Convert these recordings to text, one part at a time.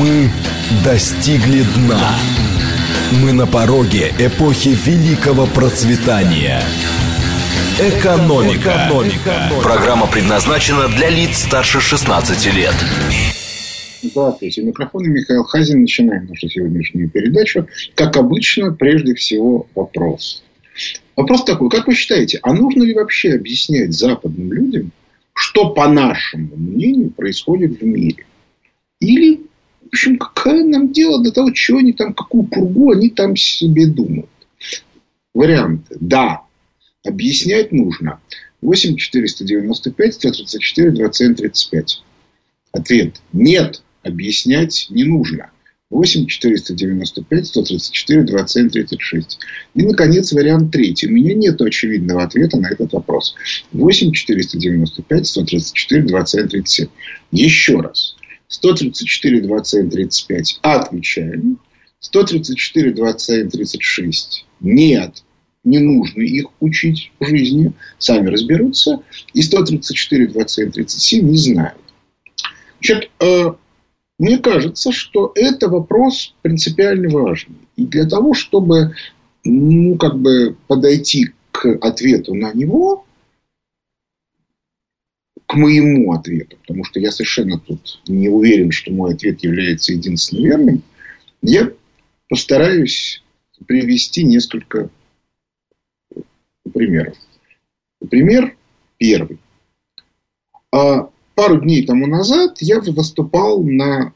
Мы достигли дна. Мы на пороге эпохи великого процветания. Экономика. Экономика. Программа предназначена для лиц старше 16 лет. Здравствуйте. Микрофон Михаил Хазин. Начинаем нашу сегодняшнюю передачу. Как обычно, прежде всего вопрос. Вопрос такой. Как вы считаете, а нужно ли вообще объяснять западным людям, что, по нашему мнению, происходит в мире? Или в общем, какое нам дело до того, что они там, какую пургу они там себе думают. Варианты. Да, объяснять нужно. 8 495 134 27 35. Ответ. Нет, объяснять не нужно. 8 495 134 27 36. И, наконец, вариант третий. У меня нет очевидного ответа на этот вопрос. 8 495 134 27 37. Еще раз. 134, 27, 35 отвечаем. 134, 27, 36 нет. Не нужно их учить в жизни. Сами разберутся. И 134, 27, 37 не знают. Значит, э, мне кажется, что это вопрос принципиально важный. И для того, чтобы ну, как бы подойти к ответу на него, к моему ответу, потому что я совершенно тут не уверен, что мой ответ является единственным верным, я постараюсь привести несколько примеров. Пример первый. А пару дней тому назад я выступал на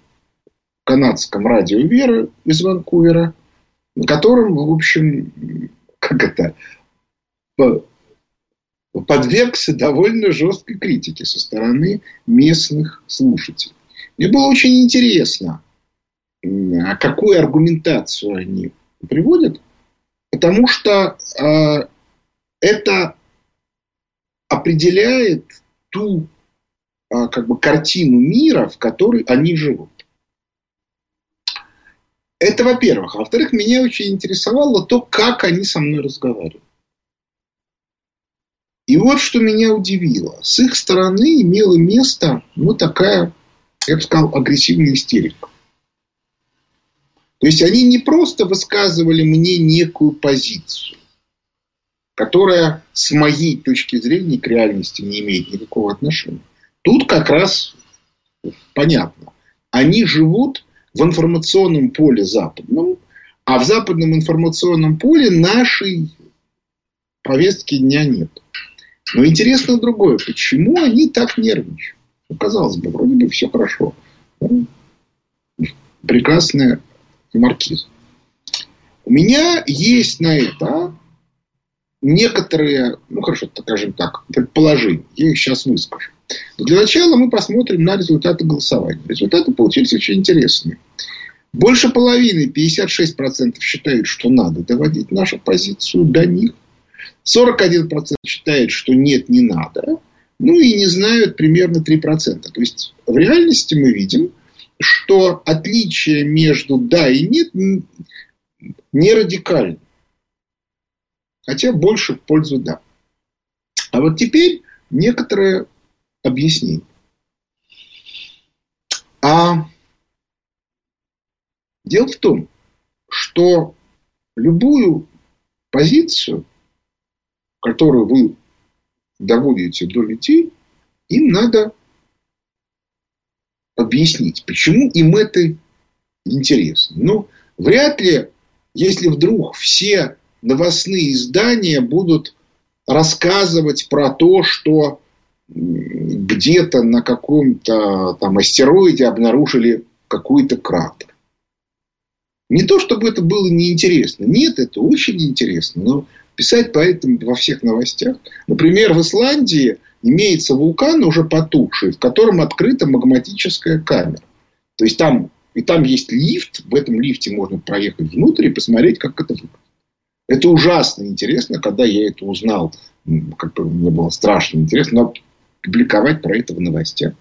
канадском радио «Вера» из Ванкувера, на котором, в общем, как это, подвергся довольно жесткой критике со стороны местных слушателей. Мне было очень интересно, а какую аргументацию они приводят, потому что э, это определяет ту э, как бы картину мира, в которой они живут. Это во-первых. Во-вторых, меня очень интересовало то, как они со мной разговаривают. И вот что меня удивило. С их стороны имела место ну, такая, я бы сказал, агрессивная истерика. То есть они не просто высказывали мне некую позицию, которая с моей точки зрения к реальности не имеет никакого отношения. Тут как раз понятно. Они живут в информационном поле западном, а в западном информационном поле нашей повестки дня нет. Но интересно другое. Почему они так нервничают? Ну, казалось бы, вроде бы все хорошо. Ну, прекрасная маркиза. У меня есть на это некоторые, ну хорошо, скажем так, предположения. Я их сейчас выскажу. Но для начала мы посмотрим на результаты голосования. Результаты получились очень интересные. Больше половины, 56% считают, что надо доводить нашу позицию до них. 41% считает, что нет, не надо. Ну и не знают примерно 3%. То есть в реальности мы видим, что отличие между да и нет не радикально. Хотя больше в пользу да. А вот теперь некоторые объяснения. А дело в том, что любую позицию которую вы доводите до людей, им надо объяснить, почему им это интересно. Ну, вряд ли, если вдруг все новостные издания будут рассказывать про то, что где-то на каком-то там астероиде обнаружили какой-то кратер. Не то, чтобы это было неинтересно. Нет, это очень интересно. Но писать по этому во всех новостях. Например, в Исландии имеется вулкан уже потухший, в котором открыта магматическая камера. То есть там и там есть лифт, в этом лифте можно проехать внутрь и посмотреть, как это выглядит. Это ужасно интересно, когда я это узнал, как бы мне было страшно интересно, но публиковать про это в новостях.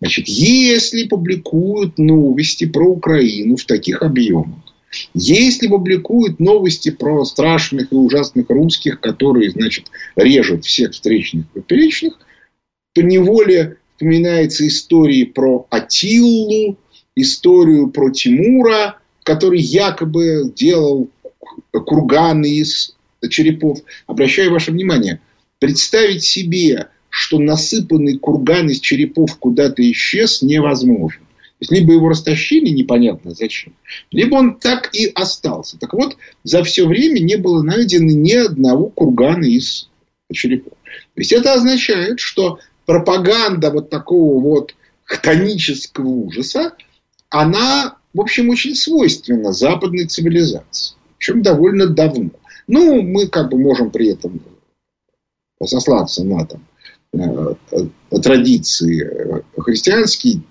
Значит, если публикуют новости про Украину в таких объемах, если публикуют новости про страшных и ужасных русских, которые, значит, режут всех встречных и поперечных, то неволе вспоминаются истории про Атиллу, историю про Тимура, который якобы делал курганы из черепов. Обращаю ваше внимание, представить себе, что насыпанный курган из черепов куда-то исчез, невозможно. Есть, либо его растащили, непонятно зачем, либо он так и остался. Так вот, за все время не было найдено ни одного кургана из черепов. То есть, это означает, что пропаганда вот такого вот хтонического ужаса, она, в общем, очень свойственна западной цивилизации. Причем довольно давно. Ну, мы как бы можем при этом сослаться на там, э, э, традиции христианские,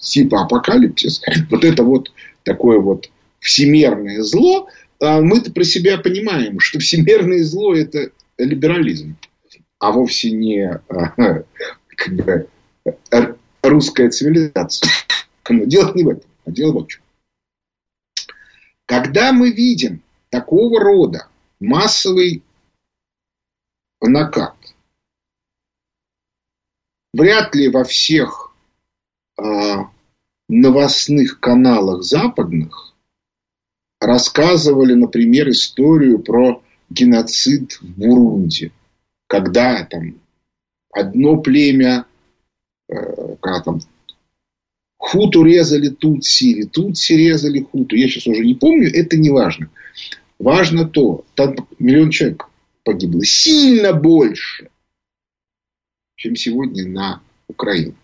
типа апокалипсис, вот это вот такое вот всемирное зло, а мы-то про себя понимаем, что всемирное зло – это либерализм, а вовсе не а, как бы, русская цивилизация. Но дело не в этом, а дело вот в чем. Когда мы видим такого рода массовый накат, вряд ли во всех новостных каналах западных рассказывали, например, историю про геноцид в Бурунде, когда там одно племя, э, когда там хуту резали тутси, или тутси резали хуту, я сейчас уже не помню, это не важно. Важно то, там миллион человек погибло, сильно больше, чем сегодня на Украине.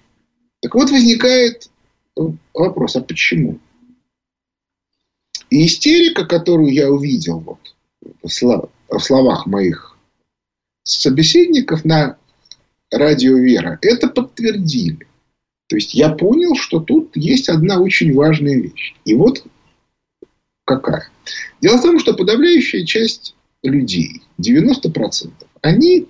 Так вот, возникает вопрос, а почему? И истерика, которую я увидел вот, в словах моих собеседников на радио Вера, это подтвердили. То есть я понял, что тут есть одна очень важная вещь. И вот какая. Дело в том, что подавляющая часть людей, 90%, они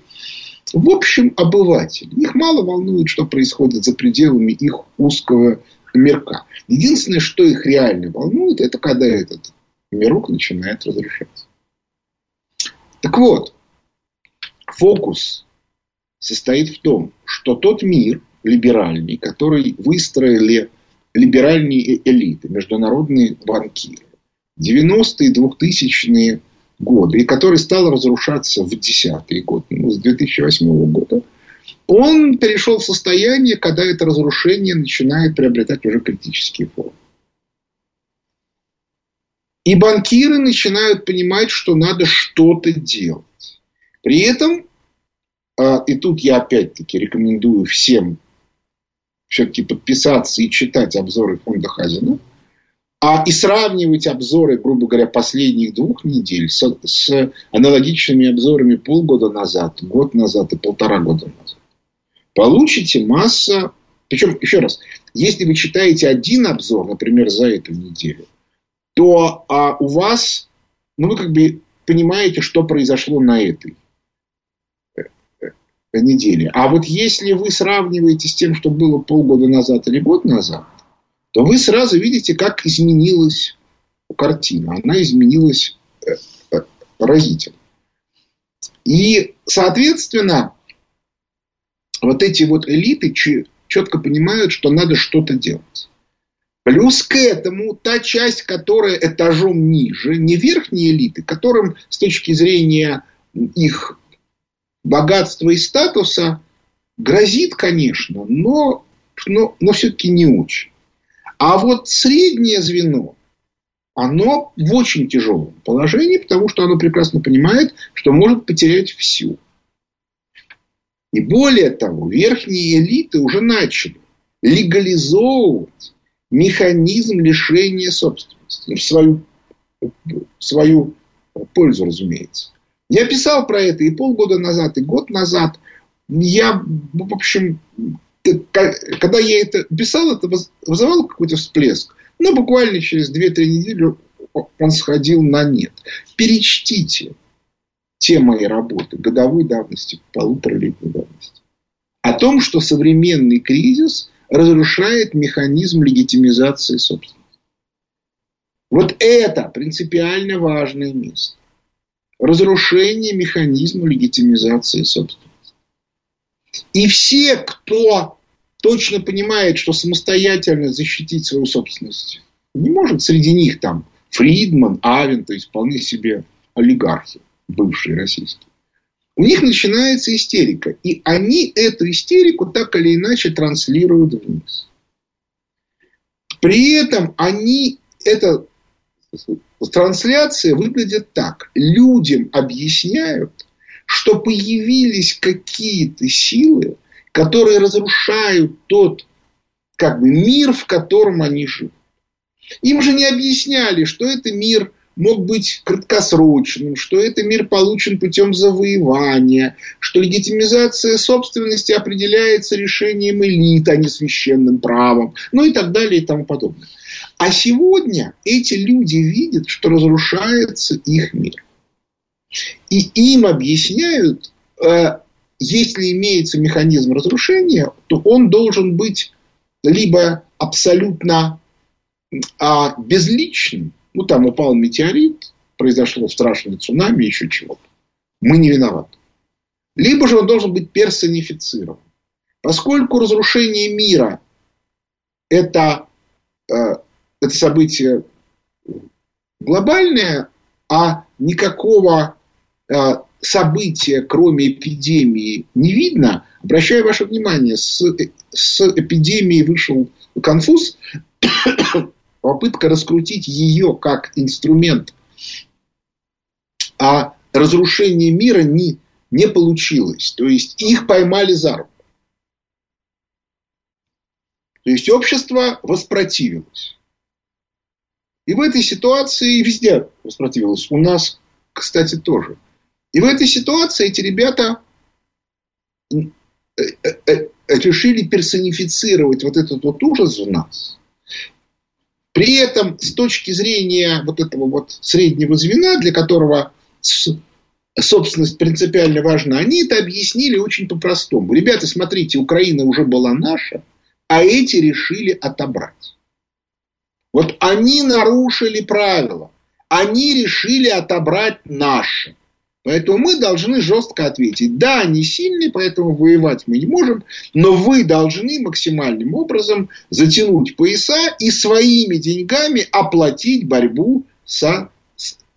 в общем, обыватель. Их мало волнует, что происходит за пределами их узкого мирка. Единственное, что их реально волнует, это когда этот мирок начинает разрушаться. Так вот, фокус состоит в том, что тот мир либеральный, который выстроили либеральные элиты, международные банкиры, 90-е, 2000-е годы, и который стал разрушаться в десятые годы, ну, с 2008 года, он перешел в состояние, когда это разрушение начинает приобретать уже критические формы. И банкиры начинают понимать, что надо что-то делать. При этом, а, и тут я опять-таки рекомендую всем все-таки подписаться и читать обзоры фонда Хазина – а и сравнивать обзоры, грубо говоря, последних двух недель с, с аналогичными обзорами полгода назад, год назад и полтора года назад. Получите масса... Причем, еще раз, если вы читаете один обзор, например, за эту неделю, то а, у вас, ну, вы как бы понимаете, что произошло на этой э, э, неделе. А вот если вы сравниваете с тем, что было полгода назад или год назад, то вы сразу видите, как изменилась картина. Она изменилась э, э, разительно. И, соответственно, вот эти вот элиты четко понимают, что надо что-то делать. Плюс к этому та часть, которая этажом ниже, не верхние элиты, которым с точки зрения их богатства и статуса грозит, конечно, но, но, но все-таки не очень. А вот среднее звено, оно в очень тяжелом положении, потому что оно прекрасно понимает, что может потерять все. И более того, верхние элиты уже начали легализовывать механизм лишения собственности. В свою, в свою пользу, разумеется. Я писал про это и полгода назад, и год назад. Я, в общем, когда я это писал, это вызывало какой-то всплеск. Но буквально через 2-3 недели он сходил на нет. Перечтите те мои работы годовой давности, полуторалетней давности. О том, что современный кризис разрушает механизм легитимизации собственности. Вот это принципиально важное место. Разрушение механизма легитимизации собственности. И все, кто точно понимает, что самостоятельно защитить свою собственность не может. Среди них там Фридман, Авен, то есть вполне себе олигархи, бывшие российские. У них начинается истерика. И они эту истерику так или иначе транслируют вниз. При этом они, эта трансляция выглядит так. Людям объясняют, что появились какие-то силы, которые разрушают тот как бы, мир, в котором они живут. Им же не объясняли, что это мир мог быть краткосрочным, что это мир получен путем завоевания, что легитимизация собственности определяется решением элит, а не священным правом, ну и так далее и тому подобное. А сегодня эти люди видят, что разрушается их мир. И им объясняют, э, если имеется механизм разрушения, то он должен быть либо абсолютно а, безличным, ну там упал метеорит, произошло страшное цунами, еще чего-то. Мы не виноваты. Либо же он должен быть персонифицирован. Поскольку разрушение мира это, э, это событие глобальное, а никакого э, события, кроме эпидемии, не видно, обращаю ваше внимание, с, с эпидемией вышел конфуз, попытка раскрутить ее как инструмент, а разрушение мира не, не получилось. То есть их поймали за руку. То есть общество воспротивилось. И в этой ситуации везде воспротивилось. У нас, кстати, тоже. И в этой ситуации эти ребята э, э, э, решили персонифицировать вот этот вот ужас в нас. При этом, с точки зрения вот этого вот среднего звена, для которого собственность принципиально важна, они это объяснили очень по-простому. Ребята, смотрите, Украина уже была наша, а эти решили отобрать. Вот они нарушили правила. Они решили отобрать наши. Поэтому мы должны жестко ответить. Да, они сильные, поэтому воевать мы не можем, но вы должны максимальным образом затянуть пояса и своими деньгами оплатить борьбу со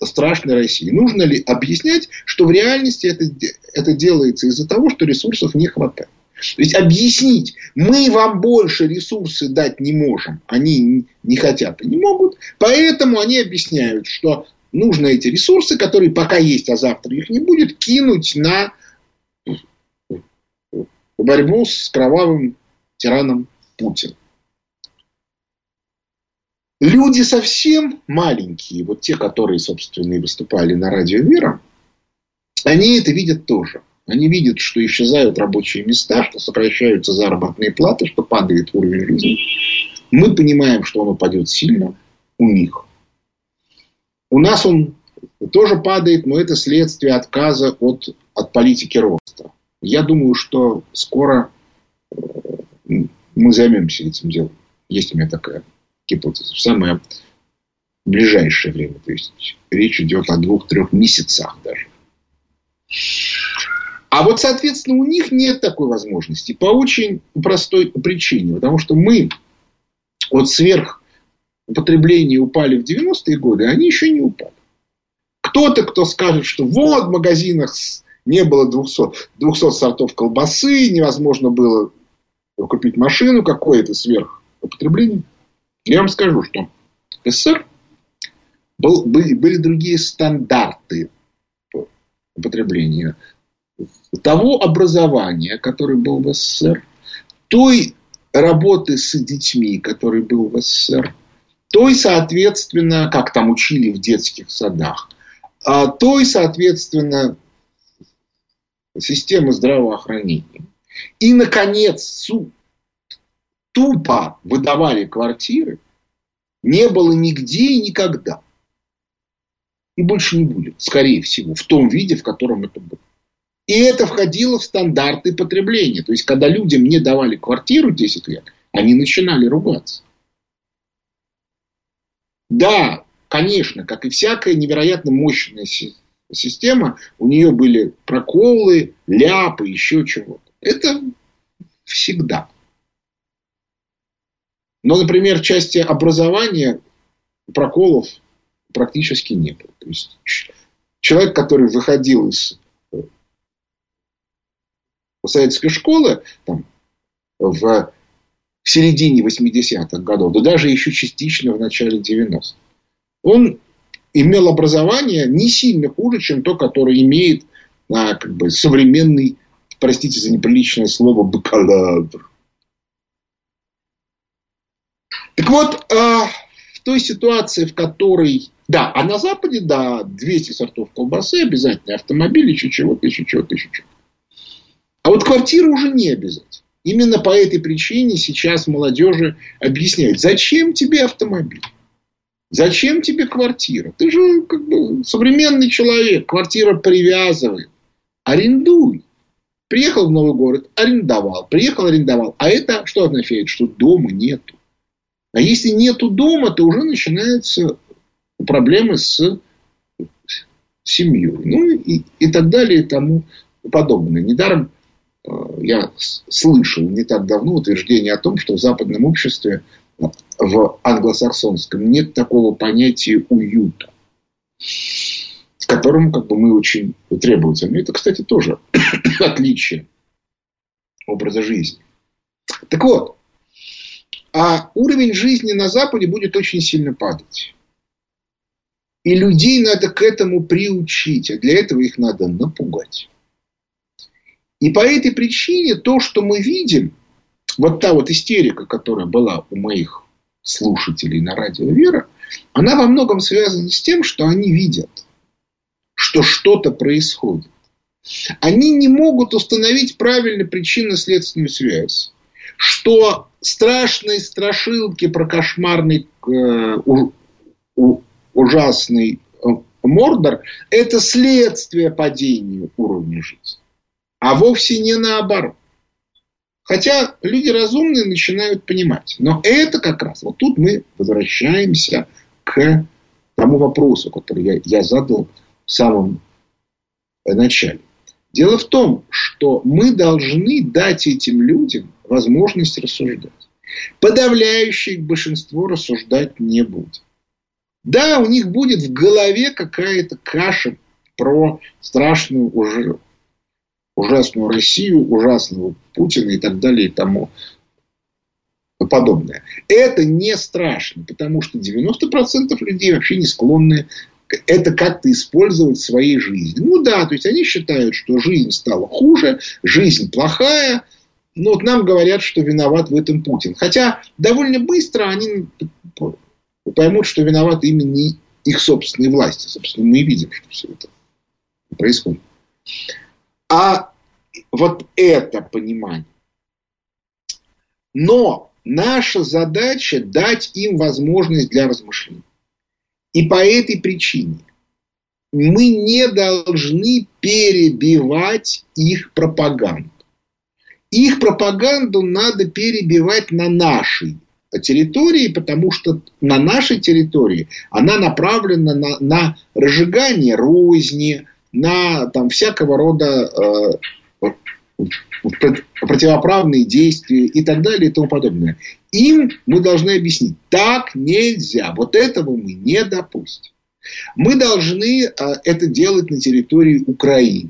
страшной Россией. Нужно ли объяснять, что в реальности это, это делается из-за того, что ресурсов не хватает? То есть объяснить, мы вам больше ресурсы дать не можем, они не хотят и не могут, поэтому они объясняют, что нужно эти ресурсы, которые пока есть, а завтра их не будет, кинуть на борьбу с кровавым тираном Путин. Люди совсем маленькие, вот те, которые, собственно, и выступали на радио Вера, они это видят тоже. Они видят, что исчезают рабочие места, что сокращаются заработные платы, что падает уровень жизни. Мы понимаем, что он упадет сильно у них. У нас он тоже падает, но это следствие отказа от, от политики роста. Я думаю, что скоро э, мы займемся этим делом. Есть у меня такая гипотеза. В самое ближайшее время. То есть речь идет о двух-трех месяцах даже. А вот, соответственно, у них нет такой возможности по очень простой причине. Потому что мы от сверхупотребления упали в 90-е годы, они еще не упали. Кто-то, кто скажет, что вот в магазинах не было 200, 200 сортов колбасы, невозможно было купить машину, какое-то сверхупотребление. Я вам скажу, что в СССР был, были, были другие стандарты употребления того образования, которое было в СССР, той работы с детьми, который был в СССР, той, соответственно, как там учили в детских садах, а той, соответственно, системы здравоохранения. И, наконец, тупо выдавали квартиры, не было нигде и никогда. И больше не будет, скорее всего, в том виде, в котором это было. И это входило в стандарты потребления. То есть, когда людям не давали квартиру 10 лет, они начинали ругаться. Да, конечно, как и всякая невероятно мощная система, у нее были проколы, ляпы, еще чего-то. Это всегда. Но, например, части образования проколов практически не было. То есть человек, который выходил из э, советской школы там, в середине 80-х годов, да даже еще частично в начале 90-х, он имел образование не сильно хуже, чем то, которое имеет а, как бы, современный, простите за неприличное слово, бакалавр. Так вот, а, в той ситуации, в которой... Да, а на Западе, да, 200 сортов колбасы обязательно, автомобиль, еще чего-то, еще чего-то, еще чего-то. А вот квартира уже не обязательно. Именно по этой причине сейчас молодежи объясняют, зачем тебе автомобиль? Зачем тебе квартира? Ты же как бы современный человек. Квартира привязывает. Арендуй. Приехал в новый город, арендовал. Приехал, арендовал. А это что означает? Что дома нету. А если нету дома, то уже начинаются проблемы с семьей. Ну и, и так далее и тому подобное. Недаром я слышал не так давно утверждение о том, что в западном обществе, в англосаксонском, нет такого понятия уюта, с которым как бы, мы очень требуемся. Но это, кстати, тоже отличие образа жизни. Так вот, а уровень жизни на Западе будет очень сильно падать. И людей надо к этому приучить, а для этого их надо напугать. И по этой причине то, что мы видим, вот та вот истерика, которая была у моих слушателей на радио Вера, она во многом связана с тем, что они видят, что что-то происходит. Они не могут установить правильно причинно-следственную связь что страшные страшилки про кошмарный э, у, у, ужасный э, Мордор – это следствие падения уровня жизни, а вовсе не наоборот. Хотя люди разумные начинают понимать. Но это как раз, вот тут мы возвращаемся к тому вопросу, который я, я задал в самом начале. Дело в том, что мы должны дать этим людям возможность рассуждать. Подавляющее большинство рассуждать не будет. Да, у них будет в голове какая-то каша про страшную, уже, ужасную Россию, ужасного Путина и так далее и тому подобное. Это не страшно, потому что 90% людей вообще не склонны это как-то использовать в своей жизни. Ну да, то есть они считают, что жизнь стала хуже, жизнь плохая. Но вот нам говорят, что виноват в этом Путин. Хотя довольно быстро они поймут, что виноват именно их собственные власти. Собственно, мы видим, что все это происходит. А вот это понимание. Но наша задача дать им возможность для размышлений. И по этой причине мы не должны перебивать их пропаганду. Их пропаганду надо перебивать на нашей территории, потому что на нашей территории она направлена на, на разжигание розни, на там, всякого рода э, противоправные действия и так далее и тому подобное. Им мы должны объяснить, так нельзя, вот этого мы не допустим. Мы должны а, это делать на территории Украины.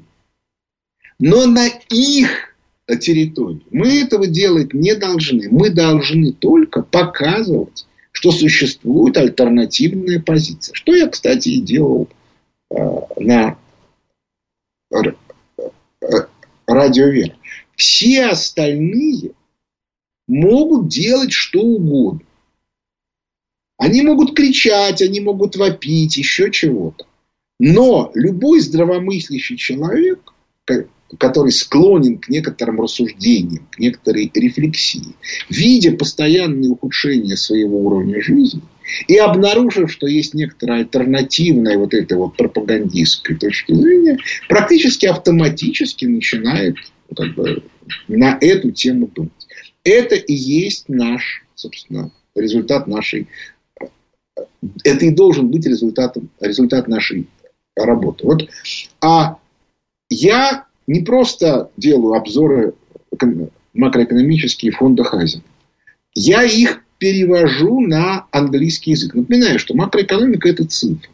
Но на их территории мы этого делать не должны. Мы должны только показывать, что существует альтернативная позиция. Что я, кстати, и делал э, на радио Вера. Все остальные могут делать что угодно. Они могут кричать, они могут вопить, еще чего-то. Но любой здравомыслящий человек, который склонен к некоторым рассуждениям, к некоторой рефлексии, видя постоянное ухудшение своего уровня жизни и обнаружив, что есть некоторая альтернативная вот этой вот пропагандистской точки зрения, практически автоматически начинает как бы, на эту тему думать. Это и есть наш, собственно, результат нашей... Это и должен быть результатом, результат нашей работы. Вот, а я не просто делаю обзоры макроэкономические фонда Хазина. Я их перевожу на английский язык. Напоминаю, что макроэкономика – это цифра.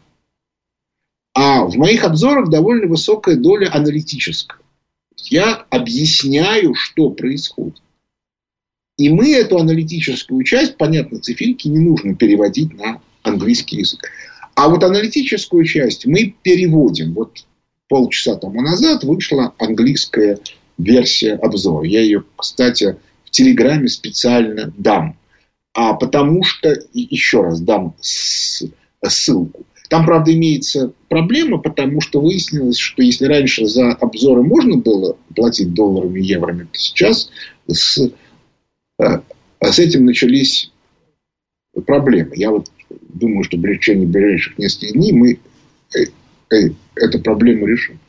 А в моих обзорах довольно высокая доля аналитическая. Я объясняю, что происходит. И мы эту аналитическую часть, понятно, циферки не нужно переводить на английский язык. А вот аналитическую часть мы переводим. Вот полчаса тому назад вышла английская версия обзора. Я ее, кстати, в Телеграме специально дам. А потому что, еще раз дам ссылку. Там, правда, имеется проблема, потому что выяснилось, что если раньше за обзоры можно было платить долларами, еврами, то сейчас с, э, с этим начались проблемы. Я вот думаю, что в течение ближайших нескольких дней мы э, э, эту проблему решим.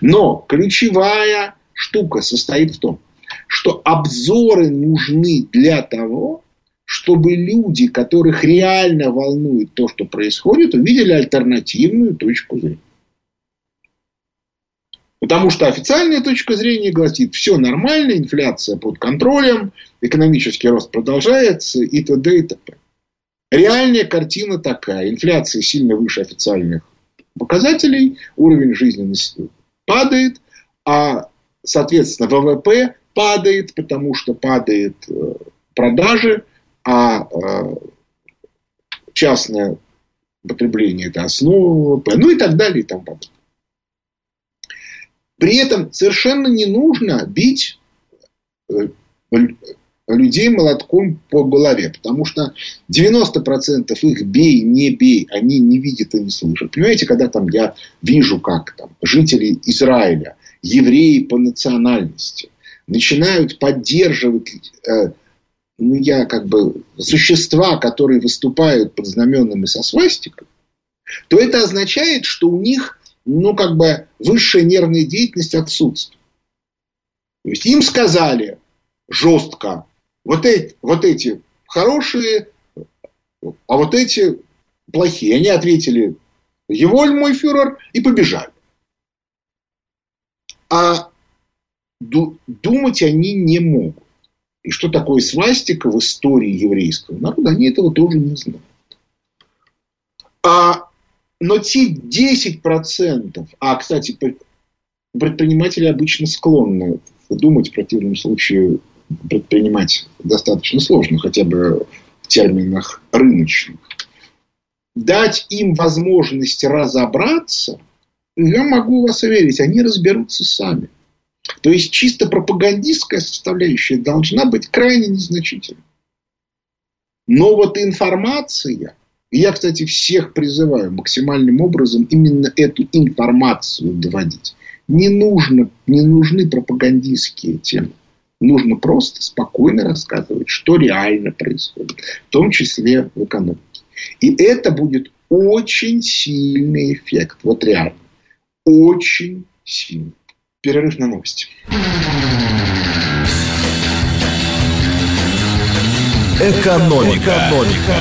Но ключевая штука состоит в том, что обзоры нужны для того, чтобы люди, которых реально волнует то, что происходит, увидели альтернативную точку зрения. Потому что официальная точка зрения гласит, все нормально, инфляция под контролем, экономический рост продолжается и т.д. и т.п. Реальная картина такая. Инфляция сильно выше официальных показателей, уровень жизненности падает, а, соответственно, ВВП падает, потому что падает э, продажи, а э, частное потребление – это основа ВВП, ну и так далее и тому подобное. При этом совершенно не нужно бить э, людей молотком по голове, потому что 90% их бей, не бей, они не видят и не слышат. Понимаете, когда там я вижу, как там жители Израиля, евреи по национальности, начинают поддерживать э, ну, я как бы существа, которые выступают под знаменами со свастикой, то это означает, что у них, ну, как бы высшая нервная деятельность отсутствует. То есть им сказали жестко, вот эти, вот эти хорошие, а вот эти плохие. Они ответили, его мой фюрер, и побежали. А думать они не могут. И что такое свастика в истории еврейского народа, они этого тоже не знают. А, но те 10%, а, кстати, предприниматели обычно склонны думать, в противном случае предпринимать достаточно сложно, хотя бы в терминах рыночных. Дать им возможность разобраться, я могу вас уверить, они разберутся сами. То есть чисто пропагандистская составляющая должна быть крайне незначительной. Но вот информация, и я, кстати, всех призываю максимальным образом именно эту информацию доводить. Не, нужно, не нужны пропагандистские темы. Нужно просто спокойно рассказывать, что реально происходит, в том числе в экономике. И это будет очень сильный эффект. Вот реально. Очень сильный. Перерыв на новости. Экономика. Экономика.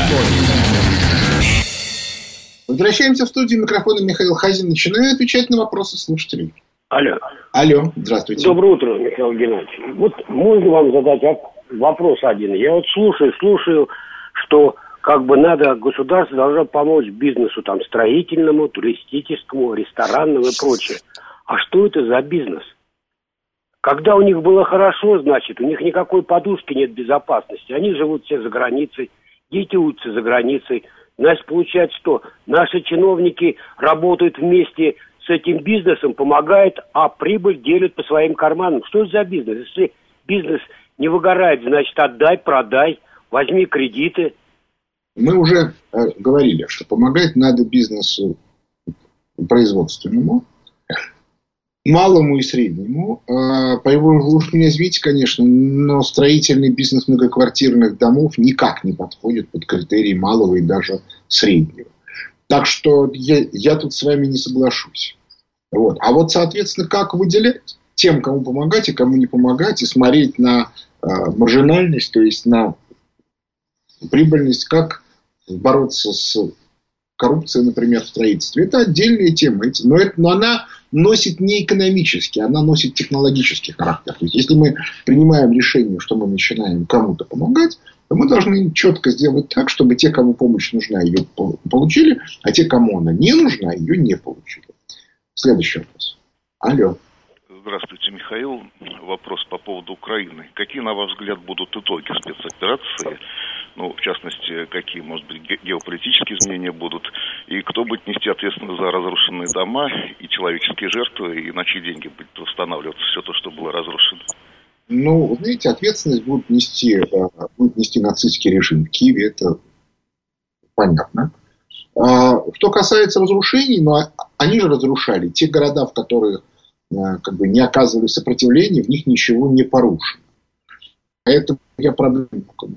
Возвращаемся в студию. Микрофона Михаил Хазин. Начинаю отвечать на вопросы слушателей. Алло. Алло, здравствуйте. Доброе утро, Михаил Геннадьевич. Вот можно вам задать вопрос один? Я вот слушаю, слушаю, что как бы надо, государство должно помочь бизнесу там строительному, туристическому, ресторанному и прочее. А что это за бизнес? Когда у них было хорошо, значит, у них никакой подушки нет безопасности. Они живут все за границей, дети учатся за границей. Значит, получается что? Наши чиновники работают вместе с этим бизнесом, помогают, а прибыль делят по своим карманам. Что это за бизнес? Если бизнес не выгорает, значит, отдай, продай, возьми кредиты. Мы уже э, говорили, что помогать надо бизнесу производственному, малому и среднему. А, по его, вы меня извините, конечно, но строительный бизнес многоквартирных домов никак не подходит под критерии малого и даже среднего. Так что я, я тут с вами не соглашусь. Вот. А вот, соответственно, как выделять тем, кому помогать и кому не помогать, и смотреть на э, маржинальность, то есть на прибыльность, как бороться с коррупцией, например, в строительстве. Это отдельная тема. Но, это, но она носит не экономический, она носит технологический характер. То есть, если мы принимаем решение, что мы начинаем кому-то помогать, то мы должны четко сделать так, чтобы те, кому помощь нужна, ее получили, а те, кому она не нужна, ее не получили. Следующий вопрос. Алло. Здравствуйте, Михаил. Вопрос по поводу Украины. Какие, на ваш взгляд, будут итоги спецоперации? Ну, в частности, какие, может быть, геополитические изменения будут? И кто будет нести ответственность за разрушенные дома и человеческие жертвы? И на чьи деньги будет восстанавливаться все то, что было разрушено? Ну, знаете, ответственность будет нести, э, будет нести нацистский режим в Киеве. Это понятно. А, что касается разрушений, ну, а, они же разрушали те города, в которых Э, как бы не оказывали сопротивления, в них ничего не порушено. Поэтому я проблем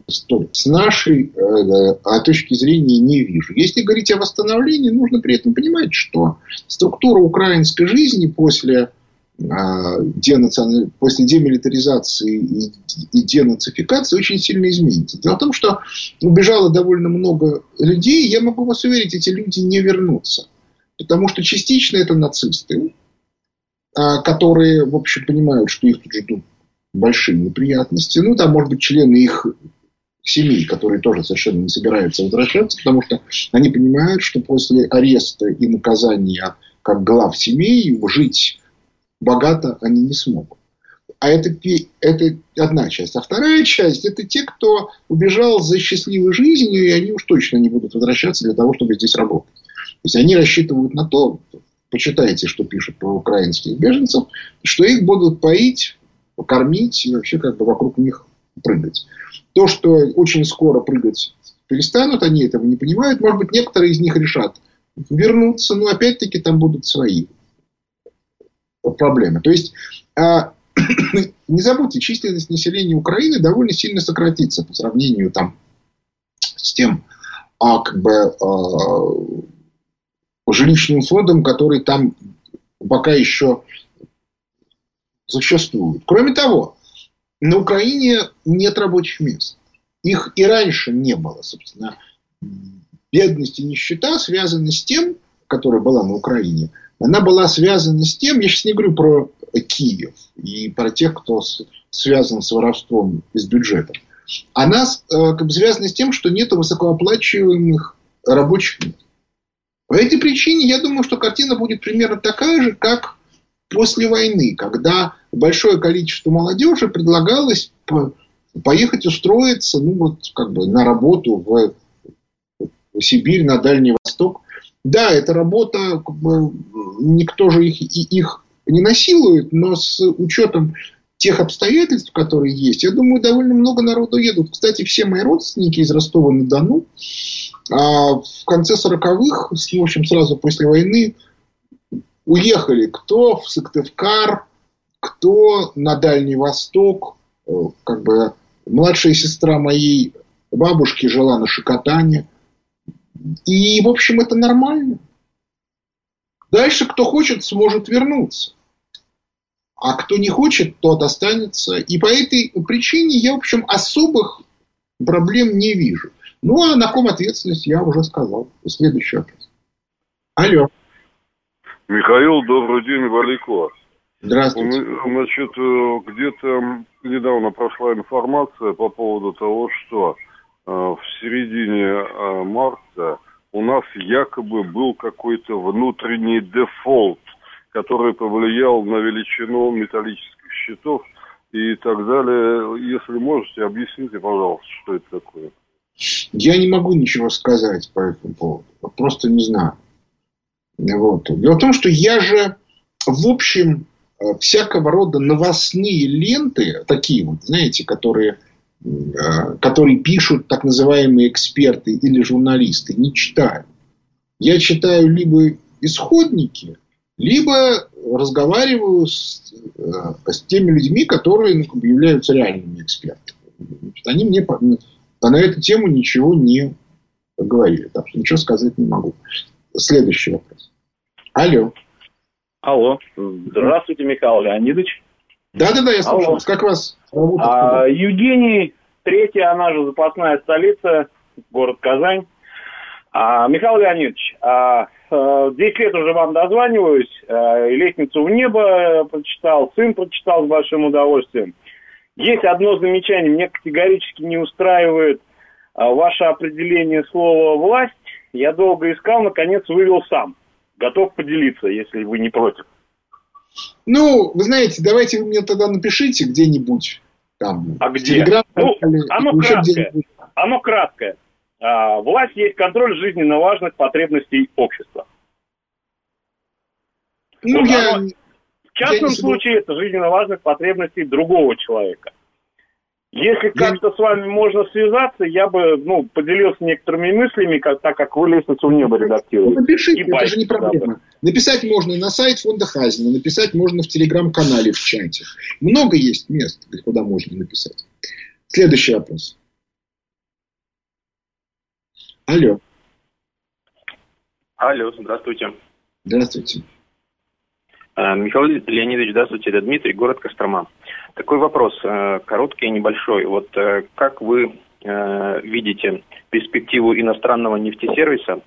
с нашей э, точки зрения не вижу. Если говорить о восстановлении, нужно при этом понимать, что структура украинской жизни после, э, денацион... после демилитаризации и, и денацификации очень сильно изменится. Дело в том, что убежало довольно много людей, я могу вас уверить, эти люди не вернутся. Потому что частично это нацисты, а, которые, в общем, понимают, что их тут ждут большие неприятности. Ну, там, может быть, члены их семей, которые тоже совершенно не собираются возвращаться, потому что они понимают, что после ареста и наказания как глав семей жить богато они не смогут. А это, это одна часть. А вторая часть – это те, кто убежал за счастливой жизнью, и они уж точно не будут возвращаться для того, чтобы здесь работать. То есть они рассчитывают на то, почитайте, что пишут про украинских беженцев, что их будут поить, кормить и вообще как бы вокруг них прыгать. То, что очень скоро прыгать перестанут, они этого не понимают. Может быть, некоторые из них решат вернуться, но опять-таки там будут свои проблемы. То есть, а, не забудьте, численность населения Украины довольно сильно сократится по сравнению там, с тем, а, как бы, а, жилищным фондом, который там пока еще существует. Кроме того, на Украине нет рабочих мест. Их и раньше не было, собственно. Бедность и нищета связаны с тем, которая была на Украине, она была связана с тем, я сейчас не говорю про Киев и про тех, кто связан с воровством из бюджета. Она э, как бы связана с тем, что нет высокооплачиваемых рабочих мест. По этой причине я думаю, что картина будет примерно такая же, как после войны, когда большое количество молодежи предлагалось поехать устроиться ну, вот, как бы на работу в, в Сибирь, на Дальний Восток. Да, эта работа, как бы, никто же их, их не насилует, но с учетом тех обстоятельств, которые есть, я думаю, довольно много народу едут. Кстати, все мои родственники из Ростова-на-Дону, а в конце 40-х, в общем, сразу после войны, уехали кто в Сыктывкар, кто на Дальний Восток. Э, как бы младшая сестра моей бабушки жила на Шикотане. И, в общем, это нормально. Дальше, кто хочет, сможет вернуться. А кто не хочет, тот останется. И по этой причине я, в общем, особых проблем не вижу. Ну, а на ком ответственность, я уже сказал. Следующий вопрос. Алло. Михаил, добрый день, Валико. Здравствуйте. Значит, э, где-то недавно прошла информация по поводу того, что э, в середине э, марта у нас якобы был какой-то внутренний дефолт, который повлиял на величину металлических счетов и так далее. Если можете, объясните, пожалуйста, что это такое. Я не могу ничего сказать по этому поводу. Просто не знаю. Вот. Дело в том, что я же, в общем, э, всякого рода новостные ленты, такие вот, знаете, которые, э, которые пишут так называемые эксперты или журналисты, не читаю. Я читаю либо исходники, либо разговариваю с, э, с теми людьми, которые ну, являются реальными экспертами. Они мне на эту тему ничего не говорили. Так что ничего сказать не могу. Следующий вопрос. Алло. Алло. Здравствуйте, Михаил Леонидович. Да-да-да, я слушаю Алло. Как вас? А, Евгений, третья, она же запасная столица, город Казань. А, Михаил Леонидович, а, а, 10 лет уже вам дозваниваюсь, а, «Лестницу в небо» прочитал, сын прочитал с большим удовольствием. Есть одно замечание, меня категорически не устраивает а, ваше определение слова «власть». Я долго искал, наконец вывел сам. Готов поделиться, если вы не против. Ну, вы знаете, давайте вы мне тогда напишите где-нибудь там. А где? Ну, оно краткое. Оно краткое. А, власть есть контроль жизненно важных потребностей общества. Ну, вот я, оно, в частном я случае это жизненно важных потребностей другого человека. Если как-то с вами можно связаться, я бы ну, поделился некоторыми мыслями, как, так как вы лестницу в небо редактируете. Ну, напишите, и это же не проблема. Да. Написать можно на сайт фонда Хазина, написать можно в телеграм-канале, в чате. Много есть мест, куда можно написать. Следующий вопрос. Алло. Алло, здравствуйте. Здравствуйте. А, Михаил Леонидович, здравствуйте, это Дмитрий, город Кострома. Такой вопрос, э, короткий и небольшой. Вот э, как вы э, видите перспективу иностранного нефтесервиса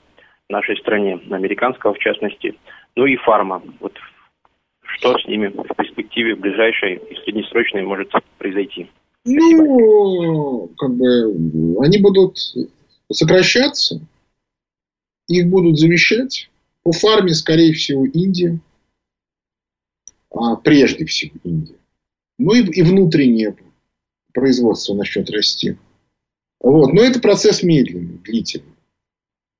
в нашей стране, американского в частности, ну и фарма? Вот что с ними в перспективе ближайшей и среднесрочной может произойти? Ну, как бы, они будут сокращаться, их будут замещать. По фарме, скорее всего, Индия. А прежде всего Индия. Ну и, и внутреннее производство начнет расти. Вот. Но это процесс медленный, длительный.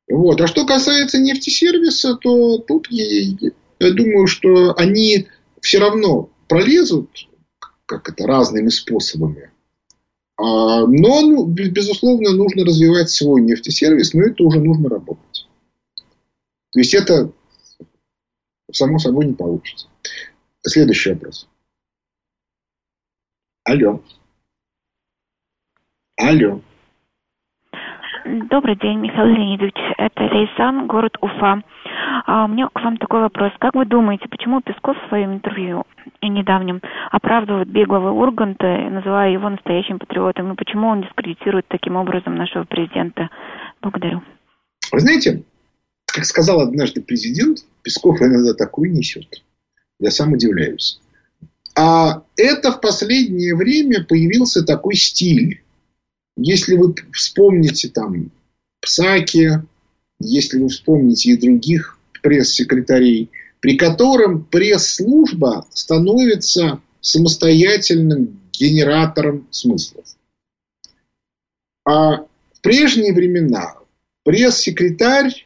Вот. А что касается нефтесервиса, то тут я, я думаю, что они все равно пролезут как это, разными способами. А, но, ну, безусловно, нужно развивать свой нефтесервис, но это уже нужно работать. То есть это само собой не получится. Следующий вопрос. Алло. Алло. Добрый день, Михаил Леонидович. Это Лейсан, город Уфа. А у меня к вам такой вопрос. Как вы думаете, почему Песков в своем интервью недавнем оправдывает беглого Урганта, называя его настоящим патриотом, и почему он дискредитирует таким образом нашего президента? Благодарю. Вы знаете, как сказал однажды президент, Песков иногда такой несет. Я сам удивляюсь. А это в последнее время появился такой стиль. Если вы вспомните там Псаки, если вы вспомните и других пресс-секретарей, при котором пресс-служба становится самостоятельным генератором смыслов. А в прежние времена пресс-секретарь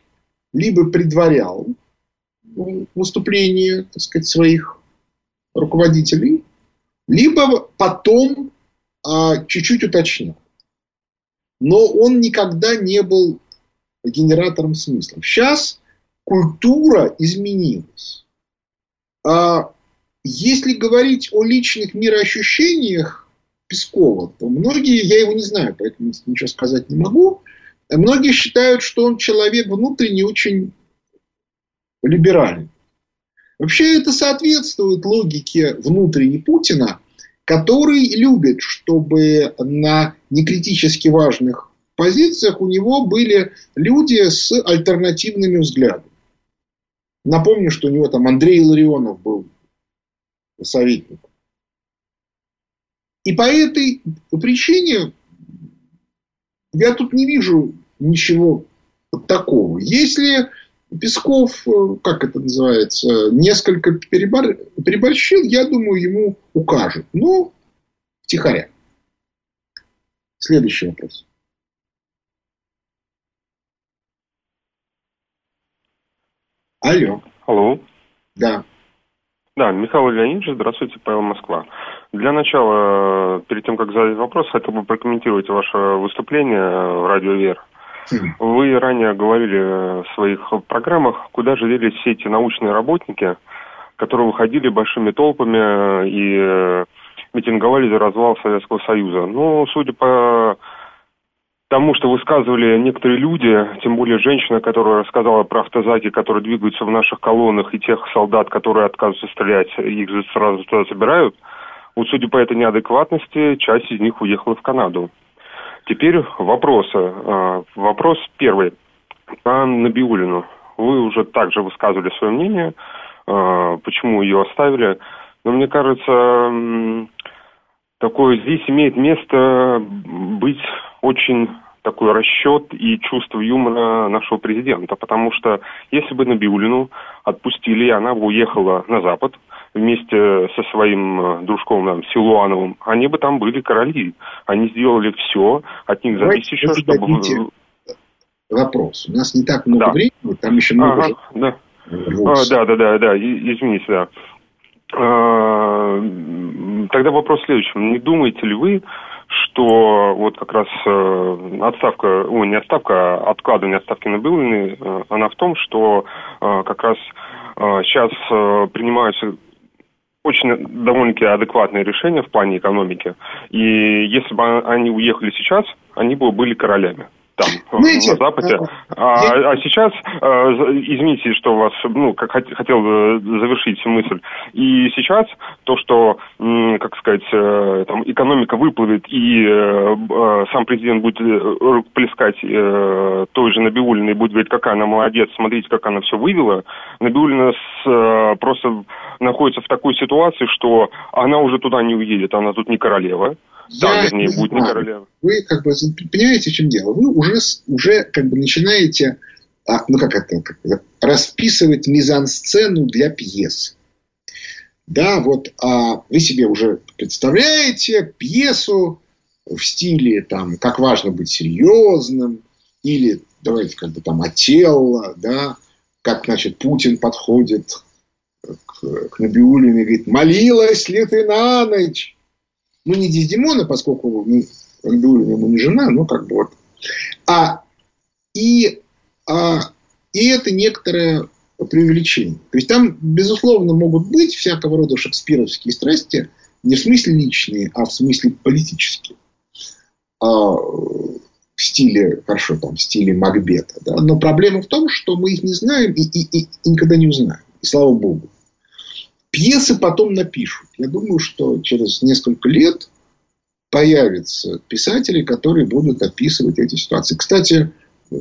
либо предварял выступления так сказать, своих руководителей, либо потом а, чуть-чуть уточнял. Но он никогда не был генератором смыслов. Сейчас культура изменилась. А если говорить о личных мироощущениях Пескова, то многие, я его не знаю, поэтому ничего сказать не могу, многие считают, что он человек внутренне очень либеральный. Вообще это соответствует логике внутренней Путина, который любит, чтобы на некритически важных позициях у него были люди с альтернативными взглядами. Напомню, что у него там Андрей Ларионов был советник. И по этой причине я тут не вижу ничего такого. Если Песков, э, как это называется, несколько перебор... переборщил, я думаю, ему укажут. Но втихаря. Следующий вопрос. Алло. Алло. Да. Да, Михаил Леонидович, здравствуйте, Павел Москва. Для начала, перед тем, как задать вопрос, хотел бы прокомментировать ваше выступление в радио «Вера». Вы ранее говорили в своих программах, куда же делись все эти научные работники, которые выходили большими толпами и митинговали за развал Советского Союза. Ну, судя по тому, что высказывали некоторые люди, тем более женщина, которая рассказала про автозаки, которые двигаются в наших колоннах, и тех солдат, которые отказываются стрелять, их же сразу туда забирают. Вот судя по этой неадекватности, часть из них уехала в Канаду. Теперь вопросы. А, вопрос первый. по Набиулину. Вы уже также высказывали свое мнение, э, почему ее оставили. Но мне кажется, такое здесь имеет место быть очень такой расчет и чувство юмора нашего президента, потому что если бы Набиулину отпустили, и она бы уехала на Запад вместе со своим э, дружком там, Силуановым, они бы там были короли. Они сделали все, от них зависит еще, чтобы... Вопрос. У нас не так много да. времени, там еще много... Ага, да. А, да, да, да, да, извините, да. А, тогда вопрос следующий. Не думаете ли вы, что вот как раз э, отставка, ой, не отставка, а откладывание отставки на Билыны, э, она в том, что э, как раз сейчас принимаются очень довольно-таки адекватные решения в плане экономики. И если бы они уехали сейчас, они бы были королями там, Знаете, на Западе. А, я... а сейчас, а, извините, что вас, ну, как хотел завершить мысль. И сейчас то, что, как сказать, э, там, экономика выплывет, и э, э, сам президент будет плескать той же Набиулиной, будет говорить, какая она молодец, смотрите, как она все вывела. Набиулина с, просто находится в такой ситуации, что она уже туда не уедет, она тут не королева. Да, вернее, не будет не королева. Вы как бы понимаете, в чем дело? Вы уже, уже как бы начинаете а, ну как это, как это расписывать мизансцену для пьес. Да, вот а вы себе уже представляете пьесу в стиле там, как важно быть серьезным, или давайте как бы там Отелло, да, как, значит, Путин подходит к, к Набиулине и говорит, молилась ли ты на ночь? Ну, не Дездемона, поскольку ну, Ангелина ему не жена, но как бы вот. А, и, а, и это некоторое преувеличение. То есть там, безусловно, могут быть всякого рода шекспировские страсти, не в смысле личные, а в смысле политические. А, в стиле, хорошо, там, в стиле Макбета. Да? Но проблема в том, что мы их не знаем и, и, и никогда не узнаем. И слава богу. Пьесы потом напишут. Я думаю, что через несколько лет появятся писатели, которые будут описывать эти ситуации. Кстати,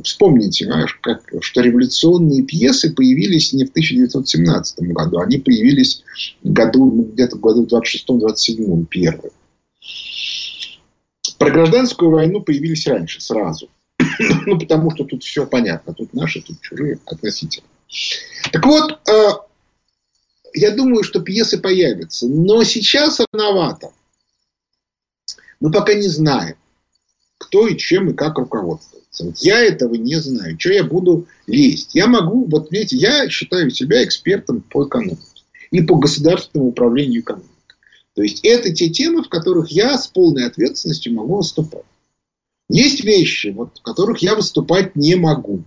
вспомните, знаешь, как, что революционные пьесы появились не в 1917 году, они появились году, ну, где-то в году 26-27 первые. Про гражданскую войну появились раньше, сразу. ну, потому что тут все понятно. Тут наши, тут чужие относительно. Так вот, э, я думаю, что пьесы появятся. Но сейчас рановато. Мы пока не знаем, кто и чем и как руководствуется. Вот я этого не знаю. Что я буду лезть? Я могу, вот видите, я считаю себя экспертом по экономике. И по государственному управлению экономикой. То есть, это те темы, в которых я с полной ответственностью могу выступать. Есть вещи, вот, в которых я выступать не могу.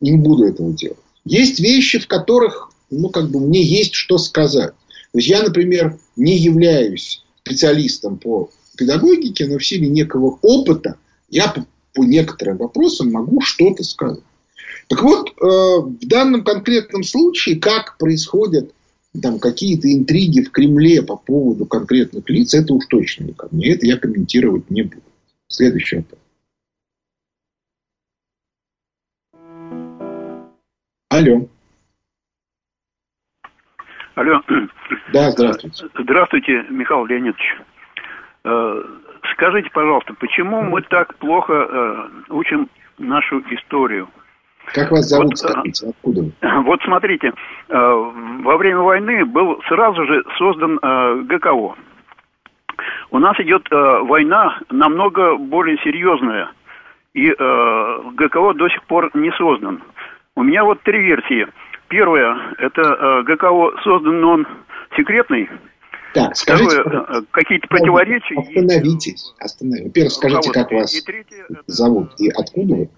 Не буду этого делать. Есть вещи, в которых, ну, как бы мне есть что сказать. То есть я, например, не являюсь специалистом по педагогике, но в силе некого опыта я по, по некоторым вопросам могу что-то сказать. Так вот, э, в данном конкретном случае, как происходят там какие-то интриги в Кремле по поводу конкретных лиц, это уж точно не ко мне. Это я комментировать не буду. Следующий вопрос. Алло. Алло. Да, здравствуйте. Здравствуйте, Михаил Леонидович. Э, скажите, пожалуйста, почему мы так плохо э, учим нашу историю? Как вас зовут, вот, скажите, откуда? Вот смотрите, э, во время войны был сразу же создан ГКО. У нас идет война намного более серьезная, и ГКО до сих пор не создан. У меня вот три версии. Первая, это э, ГКО создан, но он секретный. Так, скажите, Второе, э, какие-то противоречия. Остановитесь, остановитесь. Во-первых, скажите, как вас и третье, зовут и откуда вы?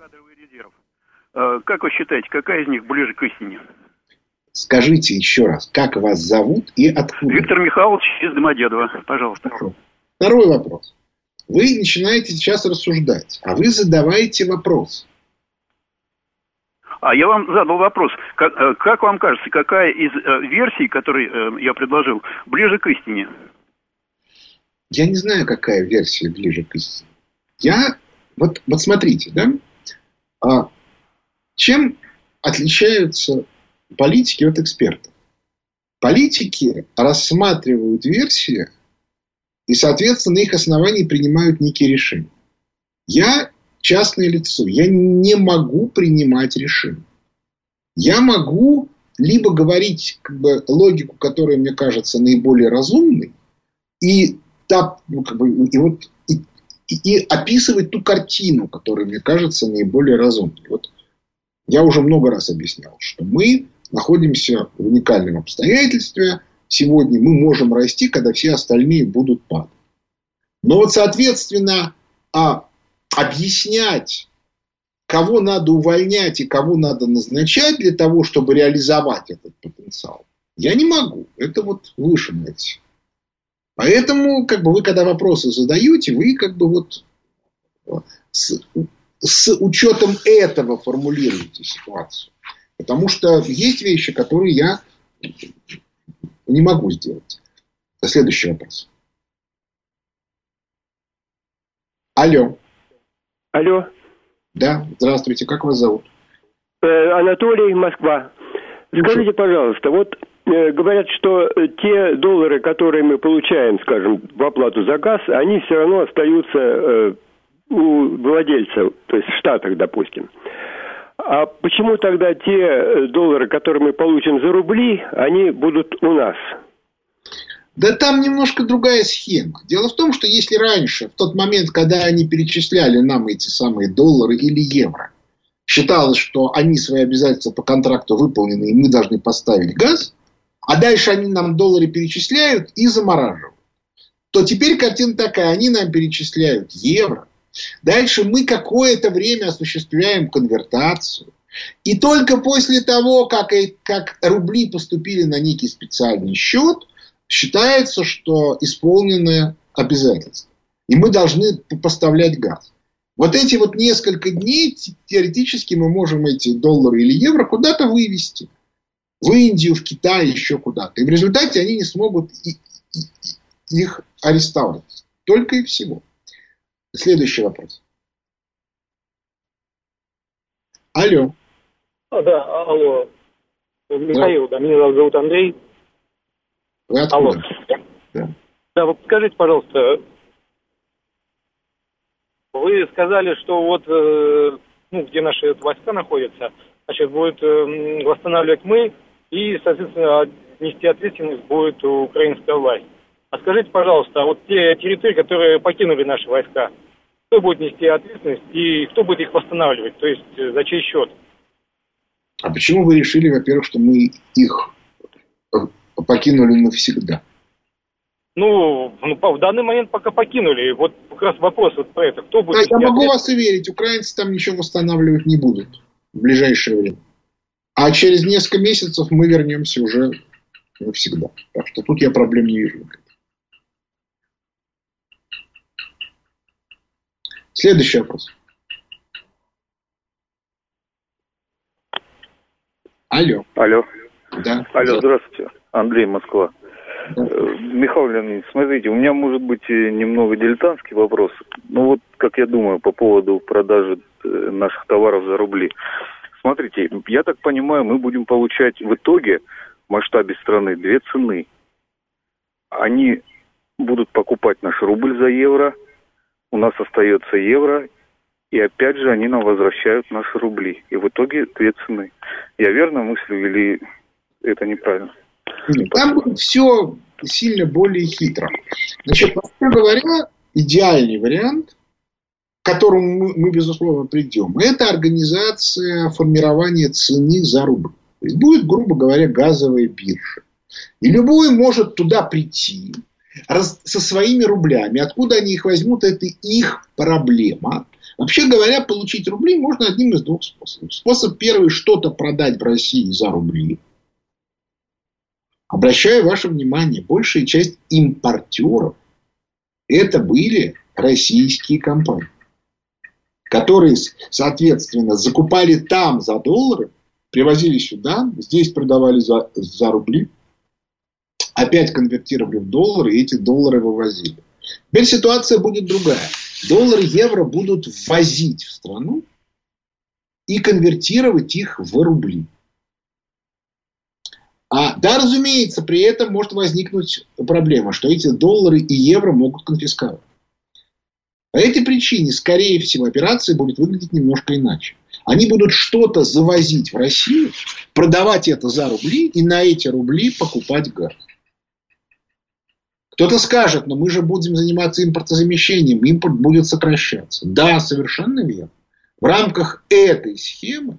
Э, как вы считаете, какая из них ближе к истине? Скажите еще раз, как вас зовут и откуда? Виктор Михайлович из Домодедова, пожалуйста. Второй вопрос. Вы начинаете сейчас рассуждать, а вы задаваете вопрос. А я вам задал вопрос. Как, э, как вам кажется, какая из э, версий, которые э, я предложил, ближе к истине? Я не знаю, какая версия ближе к истине. Я... Вот, вот смотрите, да? А чем отличаются политики от экспертов? Политики рассматривают версии и, соответственно, на их основании принимают некие решения. Я частное лицо, я не могу принимать решения. Я могу либо говорить как бы, логику, которая мне кажется наиболее разумной, и, та, ну, как бы, и, вот, и, и, и описывать ту картину, которая мне кажется наиболее разумной. Вот я уже много раз объяснял, что мы находимся в уникальном обстоятельстве. Сегодня мы можем расти, когда все остальные будут падать. Но вот, соответственно, а объяснять кого надо увольнять и кого надо назначать для того, чтобы реализовать этот потенциал, я не могу. Это вот выше найти. Поэтому, как бы вы, когда вопросы задаете, вы как бы вот с, с учетом этого формулируете ситуацию. Потому что есть вещи, которые я не могу сделать. Следующий вопрос. Алло. Алло. Да, здравствуйте, как вас зовут? Э, Анатолий, Москва. Скажите, пожалуйста, вот э, говорят, что те доллары, которые мы получаем, скажем, в оплату за газ, они все равно остаются э, у владельца, то есть в Штатах, допустим. А почему тогда те э, доллары, которые мы получим за рубли, они будут у нас? Да там немножко другая схема. Дело в том, что если раньше, в тот момент, когда они перечисляли нам эти самые доллары или евро, считалось, что они свои обязательства по контракту выполнены, и мы должны поставить газ, а дальше они нам доллары перечисляют и замораживают, то теперь картина такая, они нам перечисляют евро, дальше мы какое-то время осуществляем конвертацию, и только после того, как, как рубли поступили на некий специальный счет – считается, что исполнены обязательства. И мы должны поставлять газ. Вот эти вот несколько дней теоретически мы можем эти доллары или евро куда-то вывести. В Индию, в Китай, еще куда-то. И в результате они не смогут их арестовать. Только и всего. Следующий вопрос. Алло. А, да, алло. Михаил, да, меня зовут Андрей. Вы откуда? Алло. Да. да, вот скажите, пожалуйста, вы сказали, что вот, э, ну, где наши войска находятся, значит, будет э, восстанавливать мы, и, соответственно, нести ответственность будет украинская власть. А скажите, пожалуйста, а вот те территории, которые покинули наши войска, кто будет нести ответственность и кто будет их восстанавливать? То есть э, за чей счет? А почему вы решили, во-первых, что мы их покинули навсегда? Ну, ну, в данный момент пока покинули. Вот как раз вопрос вот про это. Кто будет... Да, я могу вас уверить, украинцы там ничего восстанавливать не будут в ближайшее время. А через несколько месяцев мы вернемся уже навсегда. Так что тут я проблем не вижу. Следующий вопрос. Алло. Алло. Да. Алло, здравствуйте. Андрей, Москва. Э, Михаил Леонидович, смотрите, у меня может быть немного дилетантский вопрос. Ну вот, как я думаю, по поводу продажи э, наших товаров за рубли. Смотрите, я так понимаю, мы будем получать в итоге в масштабе страны две цены. Они будут покупать наш рубль за евро, у нас остается евро, и опять же они нам возвращают наши рубли. И в итоге две цены. Я верно мыслю или это неправильно? Там будет все сильно более хитро. Значит, вообще говоря, идеальный вариант, к которому мы, мы безусловно придем, это организация формирования цены за рубль. То есть будет, грубо говоря, газовая биржа. И любой может туда прийти раз, со своими рублями. Откуда они их возьмут, это их проблема. Вообще говоря, получить рубли можно одним из двух способов. Способ первый – что-то продать в России за рубли – Обращаю ваше внимание, большая часть импортеров это были российские компании, которые, соответственно, закупали там за доллары, привозили сюда, здесь продавали за, за рубли, опять конвертировали в доллары и эти доллары вывозили. Теперь ситуация будет другая. Доллары, евро будут ввозить в страну, и конвертировать их в рубли. А, да, разумеется, при этом может возникнуть проблема, что эти доллары и евро могут конфисковать. По этой причине, скорее всего, операция будет выглядеть немножко иначе. Они будут что-то завозить в Россию, продавать это за рубли и на эти рубли покупать газ. Кто-то скажет, но мы же будем заниматься импортозамещением, импорт будет сокращаться. Да, совершенно верно. В рамках этой схемы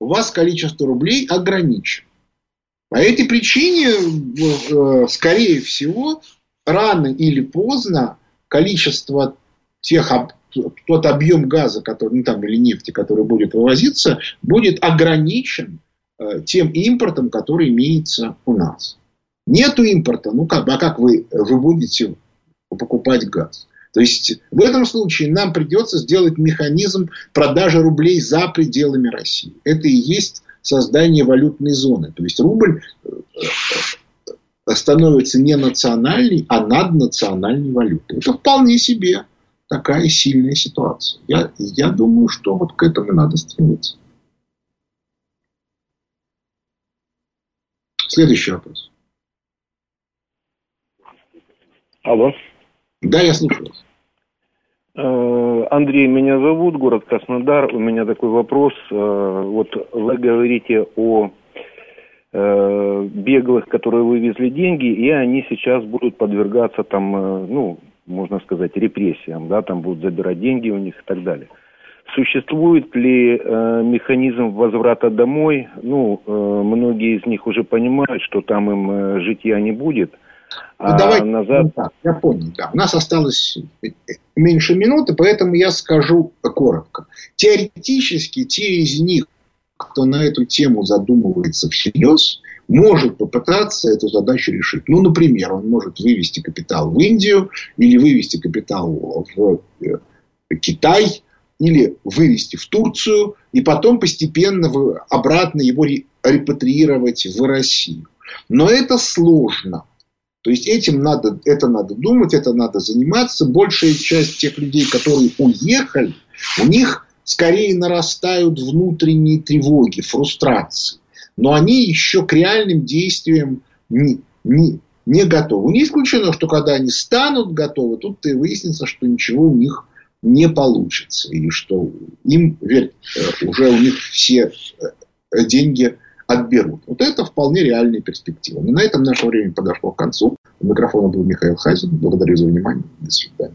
у вас количество рублей ограничено. По этой причине, э, скорее всего, рано или поздно количество тех, тот объем газа, который, ну, там, или нефти, который будет вывозиться, будет ограничен э, тем импортом, который имеется у нас. Нету импорта, ну как, а как вы, вы будете покупать газ? То есть в этом случае нам придется сделать механизм продажи рублей за пределами России. Это и есть создание валютной зоны. То есть рубль э, э, становится не национальной, а наднациональной валютой. Это вполне себе такая сильная ситуация. Я, я думаю, что вот к этому надо стремиться. Следующий вопрос. Алло. Да, я слушаю вас. Э, Андрей, меня зовут, город Краснодар. У меня такой вопрос. Э, вот вы говорите о э, беглых, которые вывезли деньги, и они сейчас будут подвергаться там, ну, можно сказать, репрессиям, да, там будут забирать деньги у них и так далее. Существует ли э, механизм возврата домой? Ну, э, многие из них уже понимают, что там им э, житья не будет. Ну, а давайте, назад... Ну, я понял, да. У нас осталось меньше минуты, поэтому я скажу коротко. Теоретически, те из них, кто на эту тему задумывается всерьез, может попытаться эту задачу решить. Ну, например, он может вывести капитал в Индию или вывести капитал в э, Китай или вывести в Турцию и потом постепенно обратно его репатриировать в Россию. Но это сложно. То есть этим надо, это надо думать, это надо заниматься. Большая часть тех людей, которые уехали, у них скорее нарастают внутренние тревоги, фрустрации но они еще к реальным действиям не, не, не готовы. Не исключено, что когда они станут готовы, тут и выяснится, что ничего у них не получится. И что им э, уже у них все э, отберут. Вот это вполне реальная перспектива. Но на этом наше время подошло к концу. У микрофона был Михаил Хазин. Благодарю за внимание. До свидания.